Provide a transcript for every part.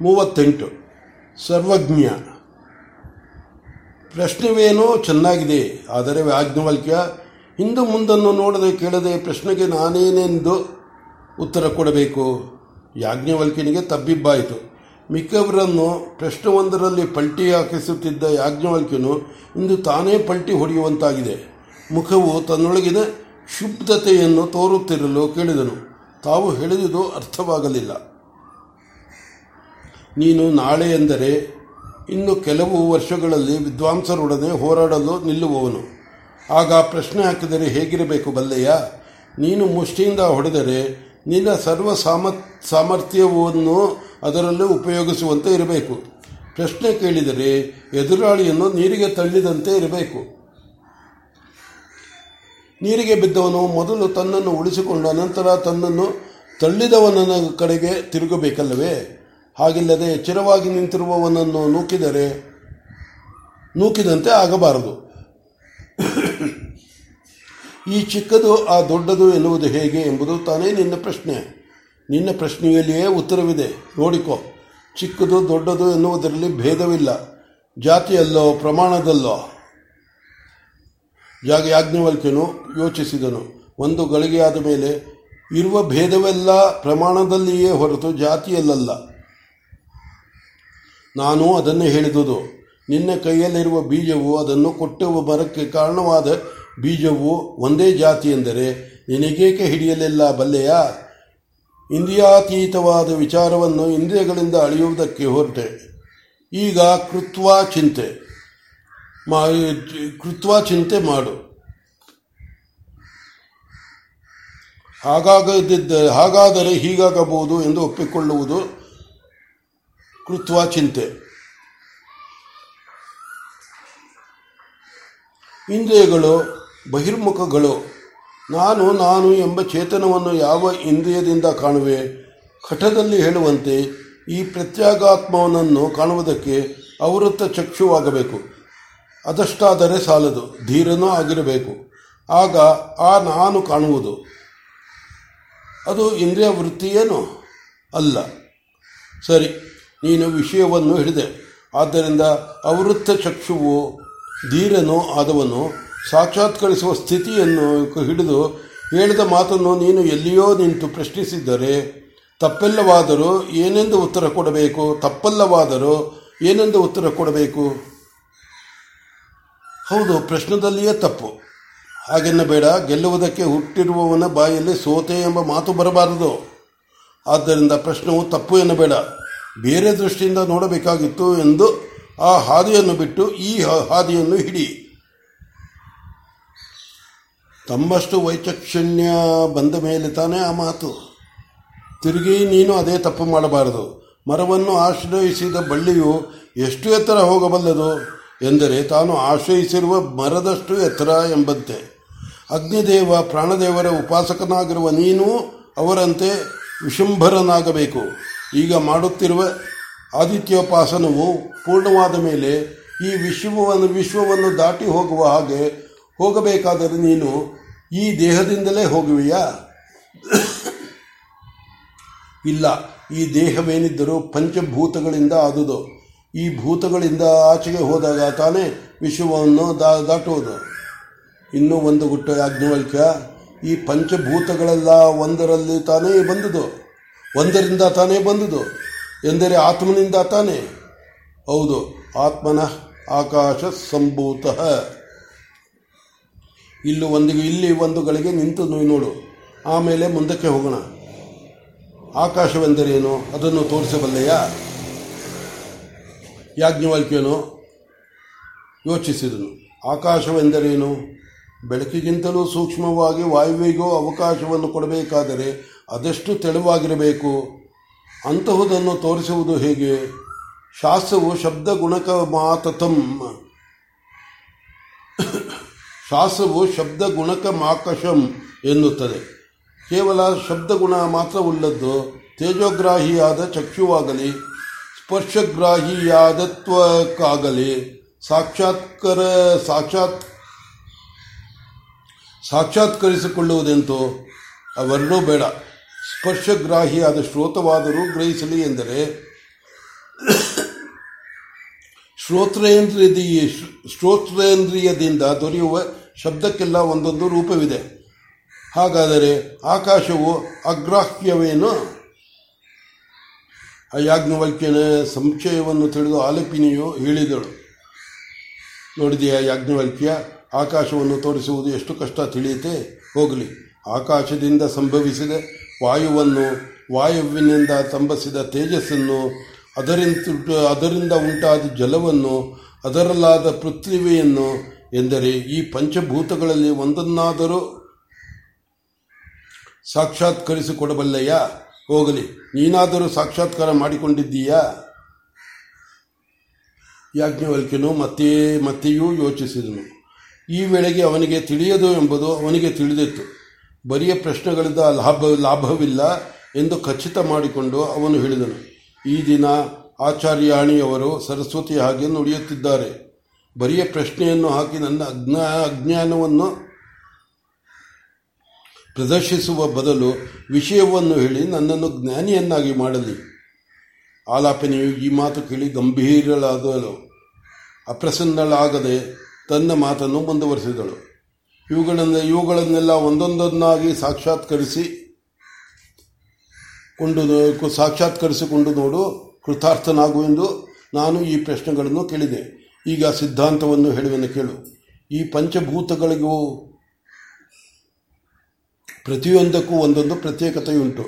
ಮೂವತ್ತೆಂಟು. ಸರ್ವಜ್ಞ. ಪ್ರಶ್ನೆವೇನೋ ಚೆನ್ನಾಗಿದೆ, ಆದರೆ ಯಾಜ್ಞವಲ್ಕ್ಯ ಹಿಂದು ಮುಂದನ್ನು ನೋಡದೆ ಕೇಳದೆ ಪ್ರಶ್ನೆಗೆ ನಾನೇನೆಂದು ಉತ್ತರ ಕೊಡಬೇಕು? ಯಾಜ್ಞವಲ್ಕ್ಯನಿಗೆ ತಬ್ಬಿಬ್ಬಾಯಿತು. ಮಿಕ್ಕವರನ್ನು ಪ್ರಶ್ನವೊಂದರಲ್ಲಿ ಪಲ್ಟಿ ಹಾಕಿಸುತ್ತಿದ್ದ ಯಾಜ್ಞವಲ್ಕ್ಯನು ಇಂದು ತಾನೇ ಪಲ್ಟಿ ಹೊಡೆಯುವಂತಾಗಿದೆ. ಮುಖವು ತನ್ನೊಳಗಿನ ಕ್ಷುಬ್ಧತೆಯನ್ನು ತೋರುತ್ತಿರಲು ಕೇಳಿದನು. ತಾವು ಹೇಳಿದುದು ಅರ್ಥವಾಗಲಿಲ್ಲ. ನೀನು ನಾಳೆ ಎಂದರೆ ಇನ್ನು ಕೆಲವು ವರ್ಷಗಳಲ್ಲಿ ವಿದ್ವಾಂಸರೊಡನೆ ಹೋರಾಡಲು ನಿಲ್ಲುವವನು. ಆಗ ಪ್ರಶ್ನೆ ಹಾಕಿದರೆ ಹೇಗಿರಬೇಕು ಬಲ್ಲೆಯ? ನೀನು ಮುಷ್ಟಿಯಿಂದ ಹೊಡೆದರೆ ನಿನ್ನ ಸರ್ವ ಸಾಮ, ಸಾಮರ್ಥ್ಯವನ್ನು ಅದರಲ್ಲೂ ಉಪಯೋಗಿಸುವಂತೆ ಇರಬೇಕು. ಪ್ರಶ್ನೆ ಕೇಳಿದರೆ ಎದುರಾಳಿಯನ್ನು ನೀರಿಗೆ ತಳ್ಳಿದಂತೆ ಇರಬೇಕು. ನೀರಿಗೆ ಬಿದ್ದವನು ಮೊದಲು ತನ್ನನ್ನು ಉಳಿಸಿಕೊಂಡ ನಂತರ ತನ್ನನ್ನು ತಳ್ಳಿದವನ ಕಡೆಗೆ ತಿರುಗಬೇಕಲ್ಲವೇ? ಹಾಗಿಲ್ಲದೆ ಎಚ್ಚರವಾಗಿ ನಿಂತಿರುವವನನ್ನು ನೂಕಿದರೆ ನೂಕಿದಂತೆ ಆಗಬಾರದು. ಈ ಚಿಕ್ಕದು ಆ ದೊಡ್ಡದು ಎನ್ನುವುದು ಹೇಗೆ ಎಂಬುದು ತಾನೇ ನಿನ್ನ ಪ್ರಶ್ನೆ. ನಿನ್ನ ಪ್ರಶ್ನೆಯಲ್ಲಿಯೇ ಉತ್ತರವಿದೆ. ನೋಡಿಕೋ, ಚಿಕ್ಕದು ದೊಡ್ಡದು ಎನ್ನುವುದರಲ್ಲಿ ಭೇದವಿಲ್ಲ. ಜಾತಿಯಲ್ಲೋ, ಪ್ರಮಾಣದಲ್ಲೋ? ಜಾಗ ಯಾಜ್ಞವಲ್ಕ್ಯನು ಯೋಚಿಸಿದನು. ಒಂದು ಗಳಿಗೆಯಾದ ಮೇಲೆ, ಇರುವ ಭೇದವೆಲ್ಲ ಪ್ರಮಾಣದಲ್ಲಿಯೇ ಹೊರತು ಜಾತಿಯಲ್ಲಲ್ಲ. ನಾನು ಅದನ್ನು ಹೇಳಿದುದು. ನಿನ್ನ ಕೈಯಲ್ಲಿರುವ ಬೀಜವು ಅದನ್ನು ಕೊಟ್ಟು ಬರಕ್ಕೆ ಕಾರಣವಾದ ಬೀಜವು ಒಂದೇ ಜಾತಿ ಎಂದರೆ ನಿನಗೇಕೆ ಹಿಡಿಯಲಿಲ್ಲ ಬಲ್ಲೆಯಾ? ಇಂದ್ರಿಯಾತೀತವಾದ ವಿಚಾರವನ್ನು ಇಂದ್ರಿಯಗಳಿಂದ ಅಳೆಯುವುದಕ್ಕೆ ಹೊರಟೆ. ಈಗ ಕೃತ್ವಾ ಚಿಂತೆ. ಮಾ, ಕೃತ್ವಾ ಚಿಂತೆ ಮಾಡು. ಹಾಗಾಗದಿದ್ದ, ಹಾಗಾದರೆ ಹೀಗಾಗಬಹುದು ಎಂದು ಒಪ್ಪಿಕೊಳ್ಳುವುದು ಕೃತ್ವಾ ಚಿಂತೆ. ಇಂದ್ರಿಯಗಳು, ಬಹಿರ್ಮುಖಗಳು, ನಾನು ನಾನು ಎಂಬ ಚೇತನವನ್ನು ಯಾವ ಇಂದ್ರಿಯದಿಂದ ಕಾಣುವೆ? ಕಠದಲ್ಲಿ ಹೇಳುವಂತೆ ಈ ಪ್ರತ್ಯಾಗಾತ್ಮವನನ್ನು ಕಾಣುವುದಕ್ಕೆ ಅವೃತ್ತ ಚಕ್ಷುವಾಗಬೇಕು. ಅದಷ್ಟಾದರೆ ಸಾಲದು, ಧೀರನೂ ಆಗಿರಬೇಕು. ಆಗ ಆ ನಾನು ಕಾಣುವುದು. ಅದು ಇಂದ್ರಿಯ ವೃತ್ತಿಯೇನು? ಅಲ್ಲ. ಸರಿ. ನೀನು ವಿಷಯವನ್ನು ಹಿಡಿದೆ ಆದ್ದರಿಂದ ಅವೃತ್ತ ಚಕ್ಷುವು ಧೀರನು ಆದವನು ಸಾಕ್ಷಾತ್ಕರಿಸುವ ಸ್ಥಿತಿಯನ್ನು ಹಿಡಿದು ಹೇಳಿದ ಮಾತನ್ನು ನೀನು ಎಲ್ಲಿಯೋ ನಿಂತು ಪ್ರಶ್ನಿಸಿದ್ದರೆ ತಪ್ಪೆಲ್ಲವಾದರೂ ಏನೆಂದು ಉತ್ತರ ಕೊಡಬೇಕು? ತಪ್ಪಲ್ಲವಾದರೂ ಏನೆಂದು ಉತ್ತರ ಕೊಡಬೇಕು? ಹೌದು, ಪ್ರಶ್ನದಲ್ಲಿಯೇ ತಪ್ಪು. ಹಾಗೆನ್ನಬೇಡ, ಗೆಲ್ಲುವುದಕ್ಕೆ ಹುಟ್ಟಿರುವವನ ಬಾಯಲ್ಲಿ ಸೋತೆ ಎಂಬ ಮಾತು ಬರಬಾರದು. ಆದ್ದರಿಂದ ಪ್ರಶ್ನವು ತಪ್ಪು ಎನ್ನಬೇಡ. ಬೇರೆ ದೃಷ್ಟಿಯಿಂದ ನೋಡಬೇಕಾಗಿತ್ತು ಎಂದು ಆ ಹಾದಿಯನ್ನು ಬಿಟ್ಟು ಈ ಹಾದಿಯನ್ನು ಹಿಡಿ. ತಮ್ಮಷ್ಟು ವೈಚಕ್ಷಣ್ಯ ಬಂದ ಮೇಲೆ ತಾನೇ ಆ ಮಾತು. ತಿರುಗಿ ನೀನು ಅದೇ ತಪ್ಪು ಮಾಡಬಾರದು. ಮರವನ್ನು ಆಶ್ರಯಿಸಿದ ಬಳ್ಳಿಯು ಎಷ್ಟು ಎತ್ತರ ಹೋಗಬಲ್ಲದು ಎಂದರೆ ತಾನು ಆಶ್ರಯಿಸಿರುವ ಮರದಷ್ಟು ಎತ್ತರ ಎಂಬಂತೆ. ಅಗ್ನಿದೇವ ಪ್ರಾಣದೇವರ ಉಪಾಸಕನಾಗಿರುವ ನೀನು ಅವರಂತೆ ವಿಶಂಭರನಾಗಬೇಕು. ಈಗ ಮಾಡುತ್ತಿರುವ ಆದಿತ್ಯೋಪಾಸನವು ಪೂರ್ಣವಾದ ಮೇಲೆ ಈ ವಿಶ್ವವನ್ನು ವಿಶ್ವವನ್ನು ದಾಟಿ ಹೋಗುವ ಹಾಗೆ ಹೋಗಬೇಕಾದರೆ ನೀನು ಈ ದೇಹದಿಂದಲೇ ಹೋಗುವೆಯಾ? ಇಲ್ಲ, ಈ ದೇಹವೇನಿದ್ದರೂ ಪಂಚಭೂತಗಳಿಂದ ಆದುದು. ಈ ಭೂತಗಳಿಂದ ಆಚೆಗೆ ಹೋದಾಗ ತಾನೇ ವಿಶ್ವವನ್ನು ದಾ, ದಾಟುವುದು. ಇನ್ನೂ ಒಂದು ಗುಟ್ಟು ಯಾಜ್ಞವಲ್ಕ್ಯ, ಈ ಪಂಚಭೂತಗಳೆಲ್ಲ ಒಂದರಲ್ಲಿ ತಾನೇ ಬಂದುದು. ಒಂದರಿಂದ ತಾನೇ ಬಂದುದು. ಎಂದರೆ ಆತ್ಮನಿಂದ ತಾನೇ. ಹೌದು, ಆತ್ಮನ ಆಕಾಶ ಸಂಭೂತ. ಇಲ್ಲಿ ಒಂದು ಇಲ್ಲಿ ಒಂದು ಗಳಿಗೆ ನಿಂತು ನೋಡು. ಆಮೇಲೆ ಮುಂದಕ್ಕೆ ಹೋಗೋಣ. ಆಕಾಶವೆಂದರೇನು? ಅದನ್ನು ತೋರಿಸಬಲ್ಲೆಯಾ? ಯಾಜ್ಞವಲ್ಕ್ಯನು ಯೋಚಿಸಿದನು. ಆಕಾಶವೆಂದರೇನು? ಬೆಳಕಿಗಿಂತಲೂ ಸೂಕ್ಷ್ಮವಾಗಿ ವಾಯುವಿಗೂ ಅವಕಾಶವನ್ನು ಕೊಡಬೇಕಾದರೆ ಅದೆಷ್ಟು ತೆಳುವಾಗಿರಬೇಕು? ಅಂತಹುದನ್ನು ತೋರಿಸುವುದು ಹೇಗೆ? ಶಾಸ್ತ್ರವು ಶಬ್ದ ಗುಣಕ ಮಾತತಂ ಶಾಸ್ತ್ರವು ಶಬ್ದ ಗುಣಕ ಮಾಕಶಂ ಎನ್ನುತ್ತದೆ. ಕೇವಲ ಶಬ್ದಗುಣ ಮಾತ್ರವುಳ್ಳದ್ದು ತೇಜೋಗ್ರಾಹಿಯಾದ ಚಕ್ಷುವಾಗಲಿ, ಸ್ಪರ್ಶಗ್ರಾಹಿಯಾದತ್ವಕ್ಕಾಗಲಿ, ಸಾಕ್ಷಾತ್ಕರ ಸಾಕ್ಷಾತ್ ಸಾಕ್ಷಾತ್ಕರಿಸಿಕೊಳ್ಳುವುದೆಂತೂ ಅವೆರಡೂ ಬೇಡ. ಸ್ಪರ್ಶಗ್ರಾಹಿಯಾದ ಶ್ರೋತವಾದರೂ ಗ್ರಹಿಸಲಿ ಎಂದರೆ ಶ್ರೋತ್ರೇಂದ್ರಿಯ ಶ್ರೋತ್ರೇಂದ್ರಿಯದಿಂದ ದೊರೆಯುವ ಶಬ್ದಕ್ಕೆಲ್ಲ ಒಂದೊಂದು ರೂಪವಿದೆ. ಹಾಗಾದರೆ ಆಕಾಶವು ಅಗ್ರಾಹ್ಯವೇನು? ಯಾಜ್ಞವಲ್ಕ್ಯನ ಸಂಶಯವನ್ನು ತಿಳಿದು ಆಲಪಿನಿಯು ಹೇಳಿದಳು. ನೋಡಿದೆಯಾ ಯಾಜ್ಞವಲ್ಕ್ಯ, ಆಕಾಶವನ್ನು ತೋರಿಸುವುದು ಎಷ್ಟು ಕಷ್ಟ ತಿಳಿಯುತ್ತೆ? ಹೋಗಲಿ. ಆಕಾಶದಿಂದ ಸಂಭವಿಸಿದ ವಾಯುವನ್ನು ವಾಯುವಿನಿಂದ ತಂಬಸಿದ ತೇಜಸ್ಸನ್ನು ಅದರಿಂದ ಅದರಿಂದ ಉಂಟಾದ ಜಲವನ್ನು ಅದರಲ್ಲಾದ ಪೃಥ್ವಿಯನ್ನು ಎಂದರೆ ಈ ಪಂಚಭೂತಗಳಲ್ಲಿ ಒಂದನ್ನಾದರೂ ಸಾಕ್ಷಾತ್ಕರಿಸಿಕೊಡಬಲ್ಲೆಯಾ? ಹೋಗಲಿ, ನೀನಾದರೂ ಸಾಕ್ಷಾತ್ಕಾರ ಮಾಡಿಕೊಂಡಿದ್ದೀಯಾ? ಯಾಜ್ಞವಲ್ಕ್ಯನು ಮತ್ತೆ ಮತ್ತೆಯೂ ಯೋಚಿಸಿದನು. ಈ ವೇಳೆಗೆ ಅವನಿಗೆ ತಿಳಿಯದು ಎಂಬುದು ಅವನಿಗೆ ತಿಳಿದಿತ್ತು. ಬರಿಯ ಪ್ರಶ್ನೆಗಳಿಂದ ಲಾಭ, ಲಾಭವಿಲ್ಲ ಎಂದು ಖಚಿತ ಮಾಡಿಕೊಂಡು ಅವನು ಹೇಳಿದನು. ಈ ದಿನ ಆಚಾರ್ಯಾಣಿಯವರು ಸರಸ್ವತಿ ಹಾಗೆ ನುಡಿಯುತ್ತಿದ್ದಾರೆ. ಬರಿಯ ಪ್ರಶ್ನೆಯನ್ನು ಹಾಕಿ ನನ್ನ ಅಜ್ಞಾ, ಅಜ್ಞಾನವನ್ನು ಪ್ರದರ್ಶಿಸುವ ಬದಲು ವಿಷಯವನ್ನು ಹೇಳಿ ನನ್ನನ್ನು ಜ್ಞಾನಿಯನ್ನಾಗಿ ಮಾಡಲಿ. ಆಲಾಪನೆಯು ಈ ಮಾತು ಕೇಳಿ ಗಂಭೀರಳಾದಳು. ಅಪ್ರಸನ್ನಳಾಗದೆ ತನ್ನ ಮಾತನ್ನು ಮುಂದುವರೆಸಿದಳು. ಇವುಗಳನ್ನ ಇವುಗಳನ್ನೆಲ್ಲ ಒಂದೊಂದನ್ನಾಗಿ ಸಾಕ್ಷಾತ್ಕರಿಸಿ ಕೊಂಡು ಸಾಕ್ಷಾತ್ಕರಿಸಿಕೊಂಡು ನೋಡು ಕೃತಾರ್ಥನಾಗುವೆಂದು ನಾನು ಈ ಪ್ರಶ್ನೆಗಳನ್ನು ಕೇಳಿದೆ. ಈಗ ಸಿದ್ಧಾಂತವನ್ನು ಹೇಳುವೆನು ಕೇಳು. ಈ ಪಂಚಭೂತಗಳಿಗೂ ಪ್ರತಿಯೊಂದಕ್ಕೂ ಒಂದೊಂದು ಪ್ರತ್ಯೇಕತೆಯುಂಟು.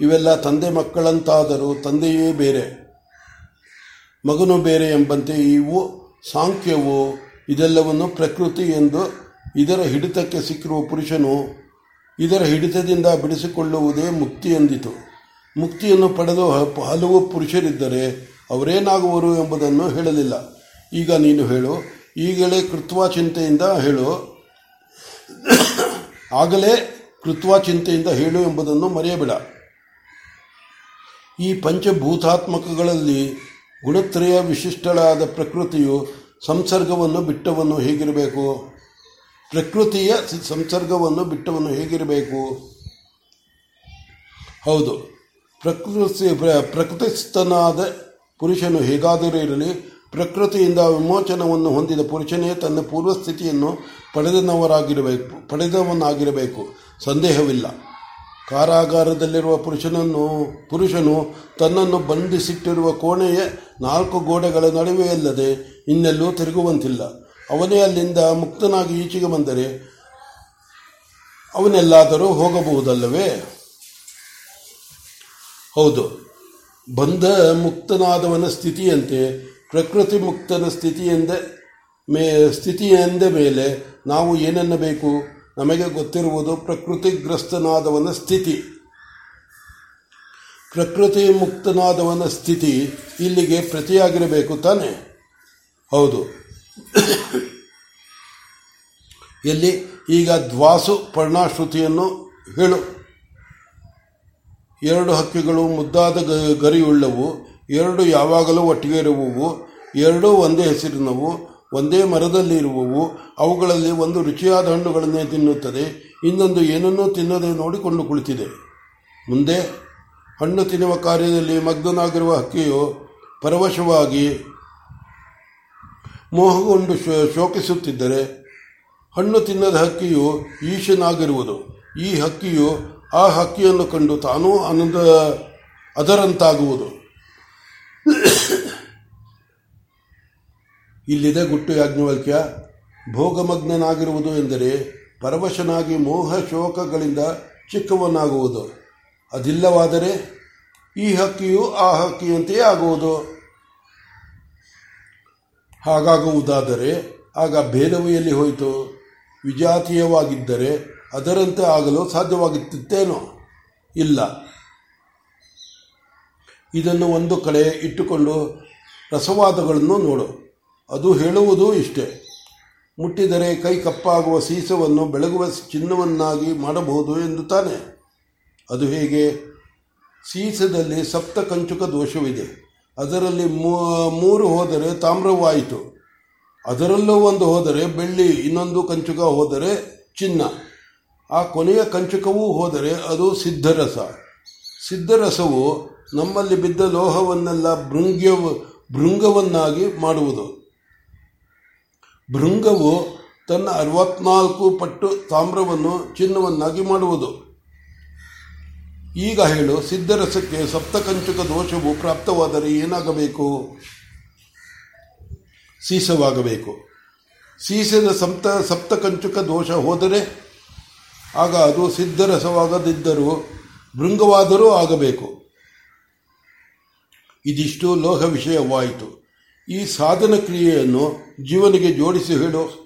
ಇವೆಲ್ಲ ತಂದೆ ಮಕ್ಕಳಂತಾದರೂ ತಂದೆಯೇ ಬೇರೆ, ಮಗನು ಬೇರೆ ಎಂಬಂತೆ ಇವು ಸಾಂಖ್ಯವು, ಇದೆಲ್ಲವನ್ನು ಪ್ರಕೃತಿ ಎಂದು ಇದರ ಹಿಡಿತಕ್ಕೆ ಸಿಕ್ಕಿರುವ ಪುರುಷನು ಇದರ ಹಿಡಿತದಿಂದ ಬಿಡಿಸಿಕೊಳ್ಳುವುದೇ ಮುಕ್ತಿ ಎಂದಿತು. ಮುಕ್ತಿಯನ್ನು ಪಡೆದು ಹಲವು ಪುರುಷರಿದ್ದರೆ ಅವರೇನಾಗುವರು ಎಂಬುದನ್ನು ಹೇಳಲಿಲ್ಲ. ಈಗ ನೀನು ಹೇಳು, ಈಗಲೇ ಕೃತ್ವಾ ಚಿಂತೆಯಿಂದ ಹೇಳು. ಆಗಲೇ ಕೃತ್ವಾ ಚಿಂತೆಯಿಂದ ಹೇಳು ಎಂಬುದನ್ನು ಮರೆಯಬೇಡ. ಈ ಪಂಚಭೂತಾತ್ಮಕಗಳಲ್ಲಿ ಗುಣತ್ರಯ ವಿಶಿಷ್ಟಳಾದ ಪ್ರಕೃತಿಯು ಸಂಸರ್ಗವನ್ನು, ಬಿಟ್ಟವನ್ನು ಹೇಗಿರಬೇಕು? ಪ್ರಕೃತಿಯ ಸಂಸರ್ಗವನ್ನು, ಬಿಟ್ಟವನ್ನು ಹೇಗಿರಬೇಕು? ಹೌದು. ಪ್ರಕೃತಿ ಪ್ರಕೃತಿಸ್ಥನಾದ ಪುರುಷನು ಹೇಗಾದರೂ ಇರಲಿ, ಪ್ರಕೃತಿಯಿಂದ ವಿಮೋಚನವನ್ನು ಹೊಂದಿದ ಪುರುಷನೇ ತನ್ನ ಪೂರ್ವಸ್ಥಿತಿಯನ್ನು ಪಡೆದನವರಾಗಿರಬೇಕು ಪಡೆದವನಾಗಿರಬೇಕು. ಸಂದೇಹವಿಲ್ಲ. ಕಾರಾಗಾರದಲ್ಲಿರುವ ಪುರುಷನನ್ನು, ಪುರುಷನು ತನ್ನನ್ನು ಬಂಧಿಸಿಟ್ಟಿರುವ ಕೋಣೆಯ ನಾಲ್ಕು ಗೋಡೆಗಳ ನಡುವೆಯಲ್ಲದೆ ಇನ್ನೆಲ್ಲೂ ತಿರುಗುವಂತಿಲ್ಲ. ಅವನೇ ಅಲ್ಲಿಂದ ಮುಕ್ತನಾಗಿ ಈಚೆಗೆ ಬಂದರೆ ಅವನೆಲ್ಲಾದರೂ ಹೋಗಬಹುದಲ್ಲವೇ? ಹೌದು. ಬಂಧ ಮುಕ್ತನಾದವನ ಸ್ಥಿತಿಯಂತೆ, ಪ್ರಕೃತಿ ಮುಕ್ತನ ಸ್ಥಿತಿಯಿಂದ ಮೇ, ಸ್ಥಿತಿಯೆಂದ ಮೇಲೆ ನಾವು ಏನನ್ನಬೇಕು? ನಮಗೆ ಗೊತ್ತಿರುವುದು ಪ್ರಕೃತಿಗ್ರಸ್ತನಾದವನ ಸ್ಥಿತಿ. ಪ್ರಕೃತಿ ಮುಕ್ತನಾದವನ ಸ್ಥಿತಿ ಇಲ್ಲಿಗೆ ಪ್ರತಿಯಾಗಿರಬೇಕು ತಾನೆ? ಹೌದು. ಎಲ್ಲಿ? ಈಗ ದ್ವಾಸು ಪರ್ಣಾಶ್ರುತಿಯನ್ನು ಹೇಳು. ಎರಡು ಹಕ್ಕಿಗಳು ಮುದ್ದಾದ ಗರಿಯುಳ್ಳವು, ಎರಡು ಯಾವಾಗಲೂ ಒಟ್ಟಿಗೆ ಇರುವವು, ಎರಡೂ ಒಂದೇ ಹೆಸರಿನವು, ಒಂದೇ ಮರದಲ್ಲಿ ಇರುವವು, ಅವುಗಳಲ್ಲಿ ಒಂದು ರುಚಿಯಾದ ಹಣ್ಣುಗಳನ್ನೇ ತಿನ್ನುತ್ತದೆ, ಇನ್ನೊಂದು ಏನನ್ನೂ ತಿನ್ನದೆ ನೋಡಿಕೊಂಡು ಕುಳಿತಿದೆ. ಮುಂದೆ, ಹಣ್ಣು ತಿನ್ನುವ ಕಾರ್ಯದಲ್ಲಿ ಮಗ್ನನಾಗಿರುವ ಹಕ್ಕಿಯು ಪರವಶವಾಗಿ ಮೋಹಗೊಂಡು ಶೋಕಿಸುತ್ತಿದ್ದರೆ ಹಣ್ಣು ತಿನ್ನದ ಹಕ್ಕಿಯು ಈಶನಾಗಿರುವುದು. ಈ ಹಕ್ಕಿಯು ಆ ಹಕ್ಕಿಯನ್ನು ಕಂಡು ತಾನೂ ಆನಂದ, ಅದರಂತಾಗುವುದು. ಇಲ್ಲಿದೆ ಗುಟ್ಟು ಯಾಜ್ಞವಾಕ್ಯ ಭೋಗಮಗ್ನನಾಗಿರುವುದು ಎಂದರೆ ಪರವಶನಾಗಿ ಮೋಹ ಶೋಕಗಳಿಂದ ಚಿಕ್ಕವನಾಗುವುದು. ಅದಿಲ್ಲವಾದರೆ ಈ ಹಕ್ಕಿಯು ಆ ಹಕ್ಕಿಯಂತೆಯೇ ಆಗುವುದು. ಹಾಗಾಗುವುದಾದರೆ ಆಗ ಭೇದವು ಎಲ್ಲಿ ಹೋಯಿತು? ವಿಜಾತೀಯವಾಗಿದ್ದರೆ ಅದರಂತೆ ಆಗಲು ಸಾಧ್ಯವಾಗುತ್ತಿತ್ತೇನೋ? ಇಲ್ಲ. ಇದನ್ನು ಒಂದು ಕಡೆ ಇಟ್ಟುಕೊಂಡು ರಸವಾದಗಳನ್ನು ನೋಡು. ಅದು ಹೇಳುವುದು ಇಷ್ಟೇ. ಮುಟ್ಟಿದರೆ ಕೈ ಕಪ್ಪಾಗುವ ಸೀಸವನ್ನು ಬೆಳಗುವ ಚಿನ್ನವನ್ನಾಗಿ ಮಾಡಬಹುದು ಎಂದು ತಾನೆ ಅದು ಹೇಗೆ? ಸೀಸದಲ್ಲಿ ಸಪ್ತಕಂಚುಕ ದೋಷವಿದೆ. ಅದರಲ್ಲಿ ಮೂರು ಹೋದರೆ ತಾಮ್ರವಾಯಿತು. ಅದರಲ್ಲೂ ಒಂದು ಹೋದರೆ ಬೆಳ್ಳಿ, ಇನ್ನೊಂದು ಕಂಚುಕ ಹೋದರೆ ಚಿನ್ನ. ಆ ಕೊನೆಯ ಕಂಚುಕವೂ ಹೋದರೆ ಅದು ಸಿದ್ಧರಸ. ಸಿದ್ಧರಸವು ನಮ್ಮಲ್ಲಿ ಬಿದ್ದ ಲೋಹವನ್ನೆಲ್ಲ ಭೃಂಗ್ಯ ಭೃಂಗವನ್ನಾಗಿ ಮಾಡುವುದು. ಭೃಂಗವು ತನ್ನ ಅರವತ್ನಾಲ್ಕು ಪಟ್ಟು ತಾಮ್ರವನ್ನು ಚಿನ್ನವನ್ನಾಗಿ ಮಾಡುವುದು. ಈಗ ಹೇಳು, ಸಿದ್ಧರಸಕ್ಕೆ ಸಪ್ತಕಂಚುಕ ದೋಷವು ಪ್ರಾಪ್ತವಾದರೆ ಏನಾಗಬೇಕು? ಸೀಸವಾಗಬೇಕು. ಸೀಸದ ಸಪ್ತ, ಸಪ್ತಕಂಚುಕ ದೋಷ ಹೋದರೆ ಆಗ ಅದು ಸಿದ್ಧರಸವಾಗದಿದ್ದರೂ ಭೃಂಗವಾದರೂ ಆಗಬೇಕು. ಇದಿಷ್ಟು ಲೋಹ ವಿಷಯವಾಯಿತು ಈ ಸಾಧನ ಕ್ರಿಯೆಯನ್ನು ಜೀವನಿಗೆ ಜೋಡಿಸಿ ಹೇಳು.